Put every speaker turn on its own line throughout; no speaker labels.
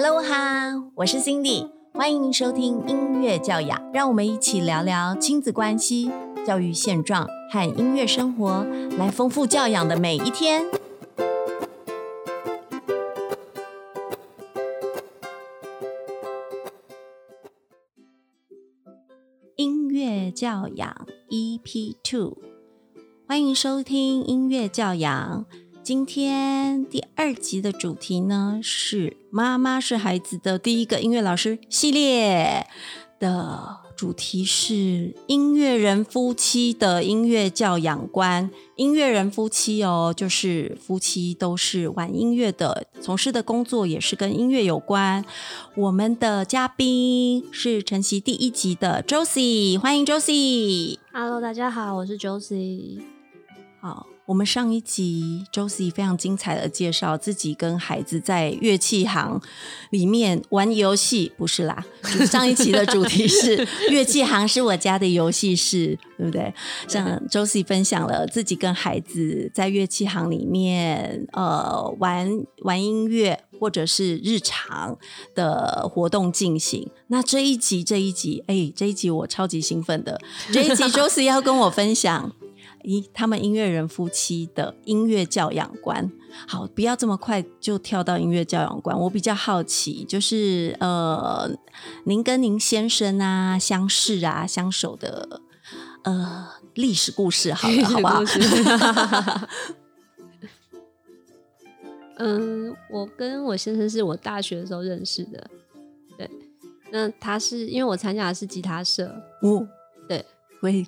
Hello 哈，我是 Cindy，欢迎收听音乐教养，让我们一起聊聊亲子关系、教育现状和音乐生活，来丰富教养的每一天。音乐教养 EP Two，欢迎收听音乐教养。今天第二集的主题呢是“妈妈是孩子的第一个音乐老师”系列的主题是音乐人夫妻的音乐教养观。音乐人夫妻哦，就是夫妻都是玩音乐的，从事的工作也是跟音乐有关。我们的嘉宾是晨曦第一集的 Josie，欢迎 Josie。
Hello，大家好，我是 Josie。
好。我们上一集周 C 非常精彩的介绍自己跟孩子在乐器行里面玩游戏，不是啦。上一期的主题是 乐器行是我家的游戏室，对不对？像周 C 分享了自己跟孩子在乐器行里面呃玩玩音乐，或者是日常的活动进行。那这一集这一集，哎，这一集我超级兴奋的，这一集 周 C 要跟我分享。咦，他们音乐人夫妻的音乐教养观，好，不要这么快就跳到音乐教养观。我比较好奇，就是呃，您跟您先生啊相识啊相守的呃历史故事，好了，好不好？
嗯，我跟我先生是我大学的时候认识的，对，那他是因为我参加的是吉他社，哦，对，
会。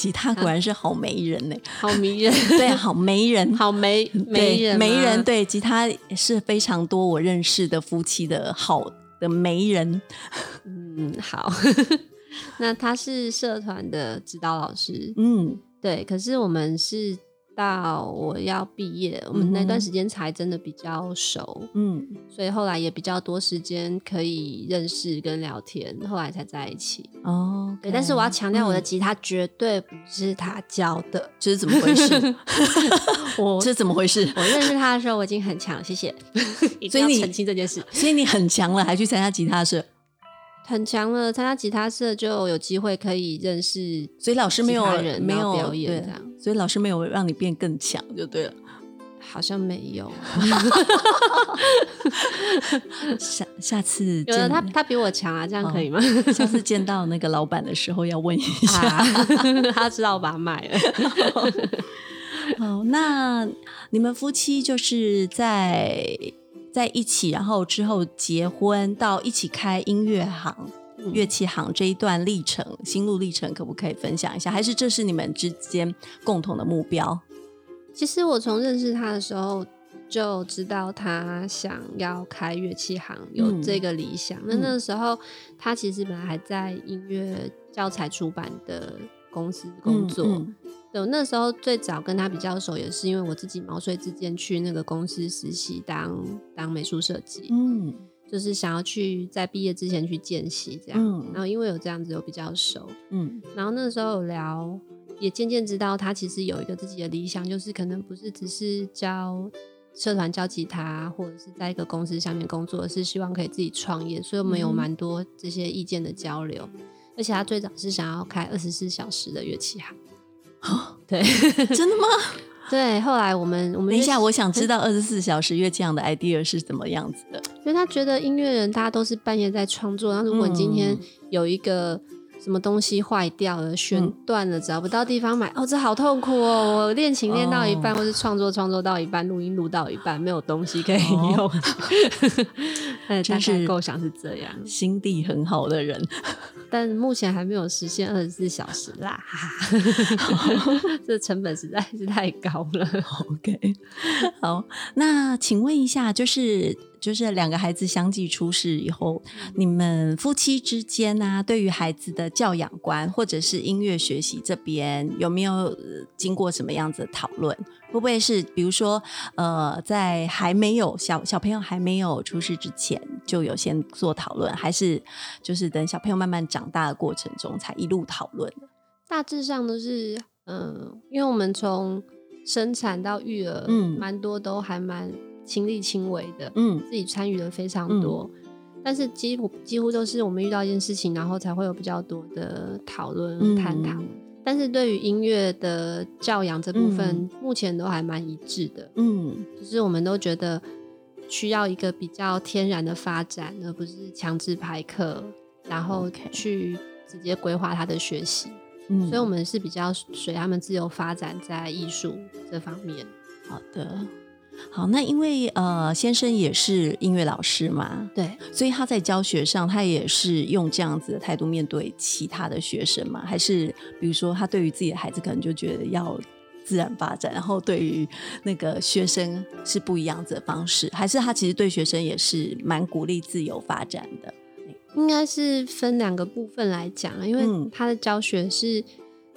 吉他果然是好媒人呢，
好迷人，
对，好媒人，
好媒媒人，
媒人，对，吉他是非常多我认识的夫妻的好的媒人。
嗯，好，那他是社团的指导老师，嗯，对，可是我们是。到我要毕业，我们那段时间才真的比较熟，嗯，所以后来也比较多时间可以认识跟聊天，后来才在一起。哦，对，但是我要强调，我的吉他绝对不是他教的，
这是怎么回事？我这是怎么回事？
我认识他的时候我已经很强，谢谢。所以你澄清这件事，
所以你很强了，还去参加吉他社。
很强了，参加吉他社就有机会可以认识，
所以老师没有
人
没有
表演这样，
所以老师没有让你变更强就对了，
好像没有。
下下次
有的他他比我强啊，这样可以吗？
下次见到那个老板的时候要问一下，
他知道我把它买了。
好，那你们夫妻就是在。在一起，然后之后结婚，到一起开音乐行、乐器行这一段历程、心路历程，可不可以分享一下？还是这是你们之间共同的目标？
其实我从认识他的时候就知道他想要开乐器行，有这个理想。那那个时候他其实本来还在音乐教材出版的公司工作。对，那时候最早跟他比较熟，也是因为我自己毛遂自荐去那个公司实习，当当美术设计。嗯，就是想要去在毕业之前去见习这样。嗯，然后因为有这样子，有比较熟。嗯，然后那时候有聊，也渐渐知道他其实有一个自己的理想，就是可能不是只是教社团教吉他，或者是在一个公司下面工作，是希望可以自己创业。所以我们有蛮多这些意见的交流。而且他最早是想要开二十四小时的乐器行。对，
真的吗？
对，后来我们我们
等一下，我想知道二十四小时乐器行的 idea 是怎么样子的。
因为他觉得音乐人大家都是半夜在创作，那如果你今天有一个。什么东西坏掉了、弦断了，找不到地方买，哦，这好痛苦哦！我练琴练到一半，或是创作创作到一半，录音录到一半，没有东西可以用。
但是
构想是这样，
心地很好的人，
但目前还没有实现二十四小时啦。这成本实在是太高了。
OK，好，那请问一下，就是。就是两个孩子相继出世以后，你们夫妻之间呢，对于孩子的教养观或者是音乐学习这边，有没有经过什么样子的讨论？会不会是比如说，呃，在还没有小小朋友还没有出世之前，就有先做讨论，还是就是等小朋友慢慢长大的过程中才一路讨论
大致上都是，嗯，因为我们从生产到育儿，嗯，蛮多都还蛮。亲力亲为的，嗯，自己参与了非常多，但是几乎几乎都是我们遇到一件事情，然后才会有比较多的讨论探讨。但是对于音乐的教养这部分，目前都还蛮一致的。嗯，就是我们都觉得需要一个比较天然的发展，而不是强制排课，然后去直接规划他的学习。嗯，所以我们是比较随他们自由发展在艺术这方面。
好的。好，那因为呃，先生也是音乐老师嘛，
对，
所以他在教学上，他也是用这样子的态度面对其他的学生嘛？还是比如说，他对于自己的孩子可能就觉得要自然发展，然后对于那个学生是不一样子的方式？还是他其实对学生也是蛮鼓励自由发展的？
应该是分两个部分来讲，因为他的教学是。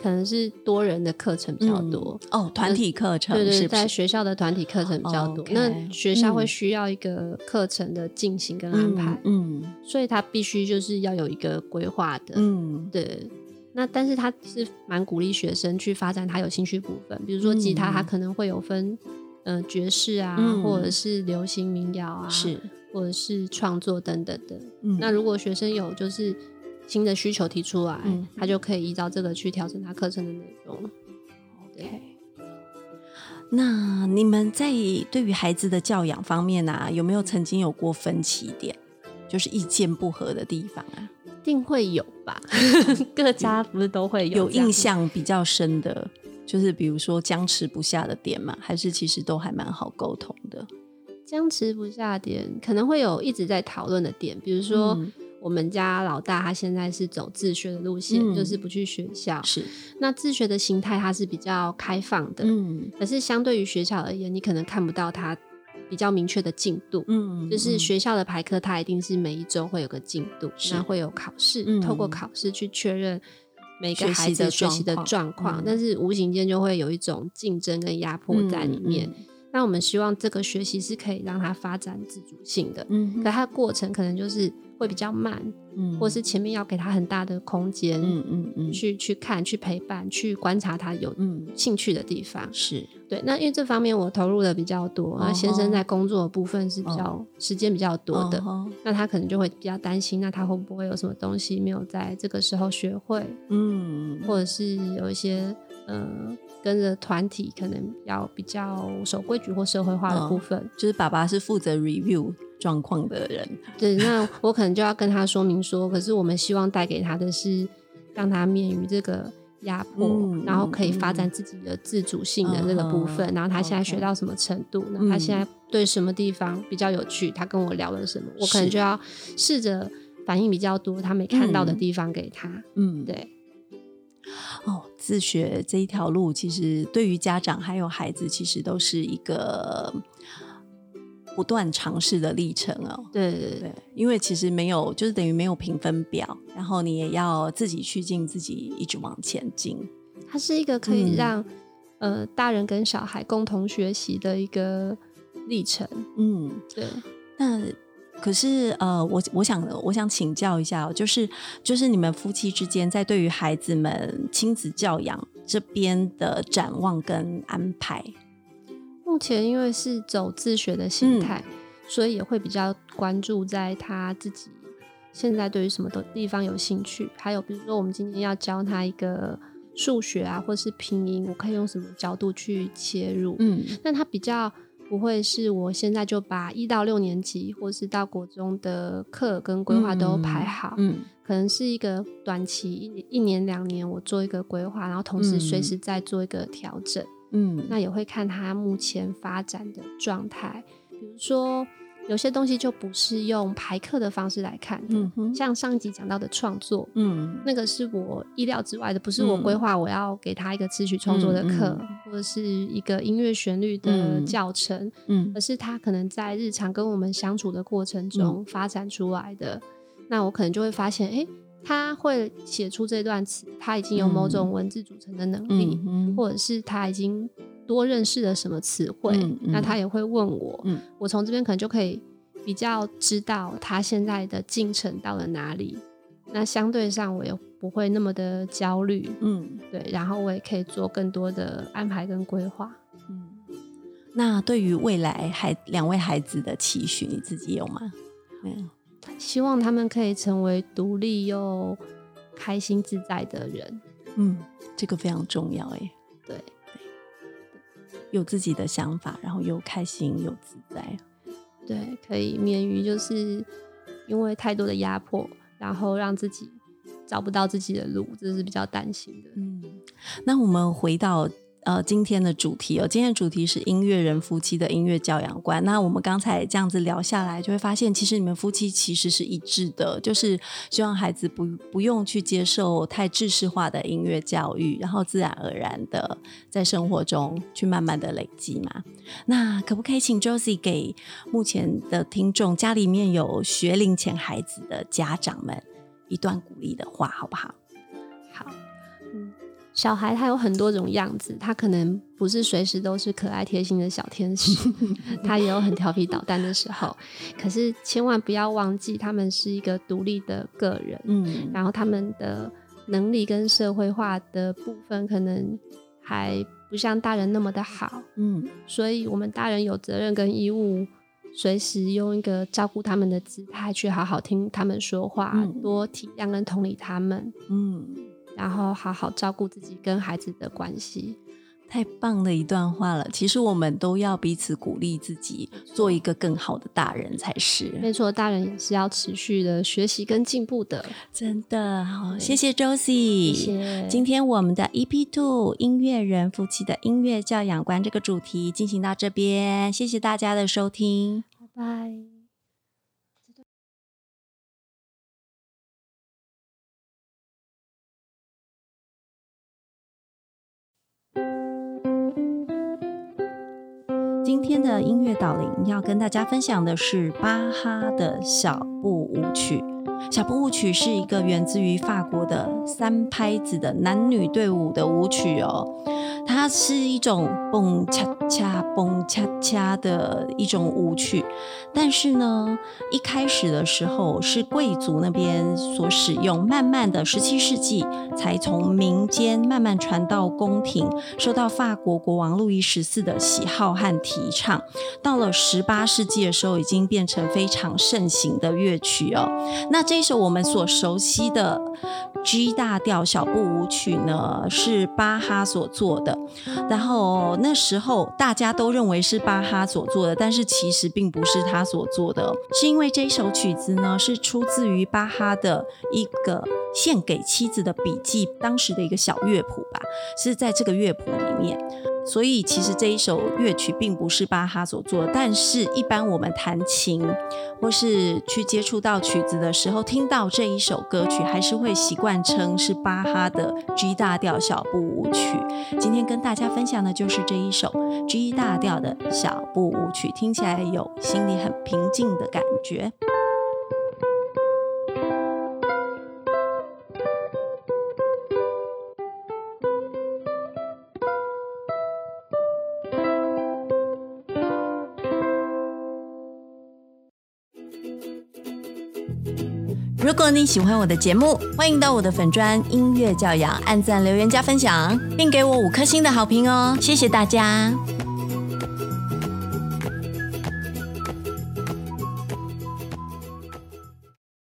可能是多人的课程比较多
哦，团体课程
对对，在学校的团体课程比较多。那学校会需要一个课程的进行跟安排，嗯，所以他必须就是要有一个规划的，嗯，对。那但是他是蛮鼓励学生去发展他有兴趣部分，比如说吉他，他可能会有分，嗯，爵士啊，或者是流行民谣啊，
是，
或者是创作等等的。那如果学生有就是。新的需求提出来，他就可以依照这个去调整他课程的内容。
OK，那你们在对于孩子的教养方面啊，有没有曾经有过分歧点，就是意见不合的地方啊？
一定会有吧？各家不是都会有？
有印象比较深的，就是比如说僵持不下的点嘛，还是其实都还蛮好沟通的？
僵持不下点可能会有一直在讨论的点，比如说。我们家老大他现在是走自学的路线，就是不去学校。
是，
那自学的心态它是比较开放的，嗯，可是相对于学校而言，你可能看不到他比较明确的进度，嗯，就是学校的排课，它一定是每一周会有个进度，那会有考试，透过考试去确认每个孩子学习的状况，但是无形间就会有一种竞争跟压迫在里面。那我们希望这个学习是可以让他发展自主性的，嗯，可它过程可能就是会比较慢，嗯，或是前面要给他很大的空间，嗯嗯嗯，去去看、去陪伴、去观察他有兴趣的地方，
是。
对。那因为这方面我投入的比较多，那先生在工作的部分是比较时间比较多的，那他可能就会比较担心，那他会不会有什么东西没有在这个时候学会，嗯，或者是有一些呃。跟着团体可能要比较守规矩或社会化的部分，
就是爸爸是负责 review 状况的人。
对，那我可能就要跟他说明说，可是我们希望带给他的是让他免于这个压迫，然后可以发展自己的自主性的这个部分。然后他现在学到什么程度？那他现在对什么地方比较有趣？他跟我聊了什么？我可能就要试着反应比较多他没看到的地方给他。嗯，对。
哦，自学这一条路，其实对于家长还有孩子，其实都是一个不断尝试的历程哦。
对对对，
因为其实没有，就是等于没有评分表，然后你也要自己去进，自己一直往前进。
它是一个可以让呃大人跟小孩共同学习的一个历程。嗯，对。
那可是，呃，我我想我想请教一下，就是就是你们夫妻之间在对于孩子们亲子教养这边的展望跟安排。
目前因为是走自学的心态，所以也会比较关注在他自己现在对于什么的地方有兴趣，还有比如说我们今天要教他一个数学啊，或是拼音，我可以用什么角度去切入？嗯，那他比较。不会是我现在就把一到六年级，或是到国中的课跟规划都排好，嗯，可能是一个短期一一年两年，我做一个规划，然后同时随时再做一个调整，嗯，那也会看他目前发展的状态，比如说。有些东西就不是用排课的方式来看的，像上一集讲到的创作，嗯，那个是我意料之外的，不是我规划我要给他一个词曲创作的课，或者是一个音乐旋律的教程，嗯，而是他可能在日常跟我们相处的过程中发展出来的。那我可能就会发现，哎，他会写出这段词，他已经有某种文字组成的能力，或者是他已经。多认识了什么词汇，那他也会问我，我从这边可能就可以比较知道他现在的进程到了哪里。那相对上我也不会那么的焦虑，嗯，对，然后我也可以做更多的安排跟规划。嗯，
那对于未来孩两位孩子的期许，你自己有吗？
没有。希望他们可以成为独立又开心自在的人。
嗯，这个非常重要哎。
对，
有自己的想法，然后又开心又自在。
对，可以免于就是因为太多的压迫，然后让自己找不到自己的路，这是比较担心的。
嗯，那我们回到。呃，今天的主题哦，今天的主题是音乐人夫妻的音乐教养观。那我们刚才这样子聊下来，就会发现，其实你们夫妻其实是一致的，就是希望孩子不不用去接受太知识化的音乐教育，然后自然而然的在生活中去慢慢的累积嘛。那可不可以请 Josie 给目前的听众，家里面有学龄前孩子的家长们一段鼓励的话，好不？好。
小孩他有很多种样子，他可能不是随时都是可爱贴心的小天使，他也有很调皮捣蛋的时候。可是千万不要忘记，他们是一个独立的个人，嗯，然后他们的能力跟社会化的部分可能还不像大人那么的好，嗯，所以我们大人有责任跟义务，随时用一个照顾他们的姿态去好好听他们说话，多体谅跟同理他们，嗯。然后好好照顾自己跟孩子的关系，
太棒的一段话了。其实我们都要彼此鼓励自己，做一个更好的大人才是。
没错，大人也是要持续的学习跟进步的。
真的好，谢谢 Josie。
谢谢。
今天我们的 EP Two 音乐人夫妻的音乐教养观这个主题进行到这边，谢谢大家的收听，
拜拜。
今天的音乐导聆要跟大家分享的是巴哈的小步舞曲。小步舞曲是一个源自于法国的三拍子的男女队伍的舞曲哦，它是一种蹦恰恰蹦恰恰的一种舞曲，但是呢，一开始的时候是贵族那边所使用，慢慢的十七世纪才从民间慢慢传到宫廷，受到法国国王路易十四的喜好和提倡，到了十八世纪的时候，已经变成非常盛行的乐曲哦。那这这首我们所熟悉的 G 大调小步舞曲呢，是巴哈所做的。然后那时候大家都认为是巴哈所做的，但是其实并不是他所做的，是因为这首曲子呢是出自于巴哈的一个献给妻子的笔记，当时的一个小乐谱吧，是在这个乐谱里面。所以其实这一首乐曲并不是巴哈所做，但是一般我们弹琴或是去接触到曲子的时候，听到这一首歌曲，还是会习惯称是巴哈的 G 大调小步舞曲。今天跟大家分享的就是这一首 G 大调的小步舞曲，听起来有心里很平静的感觉。如果你喜欢我的节目，欢迎到我的粉砖音乐教养按赞、留言、加分享，并给我五颗星的好评哦！谢谢大家。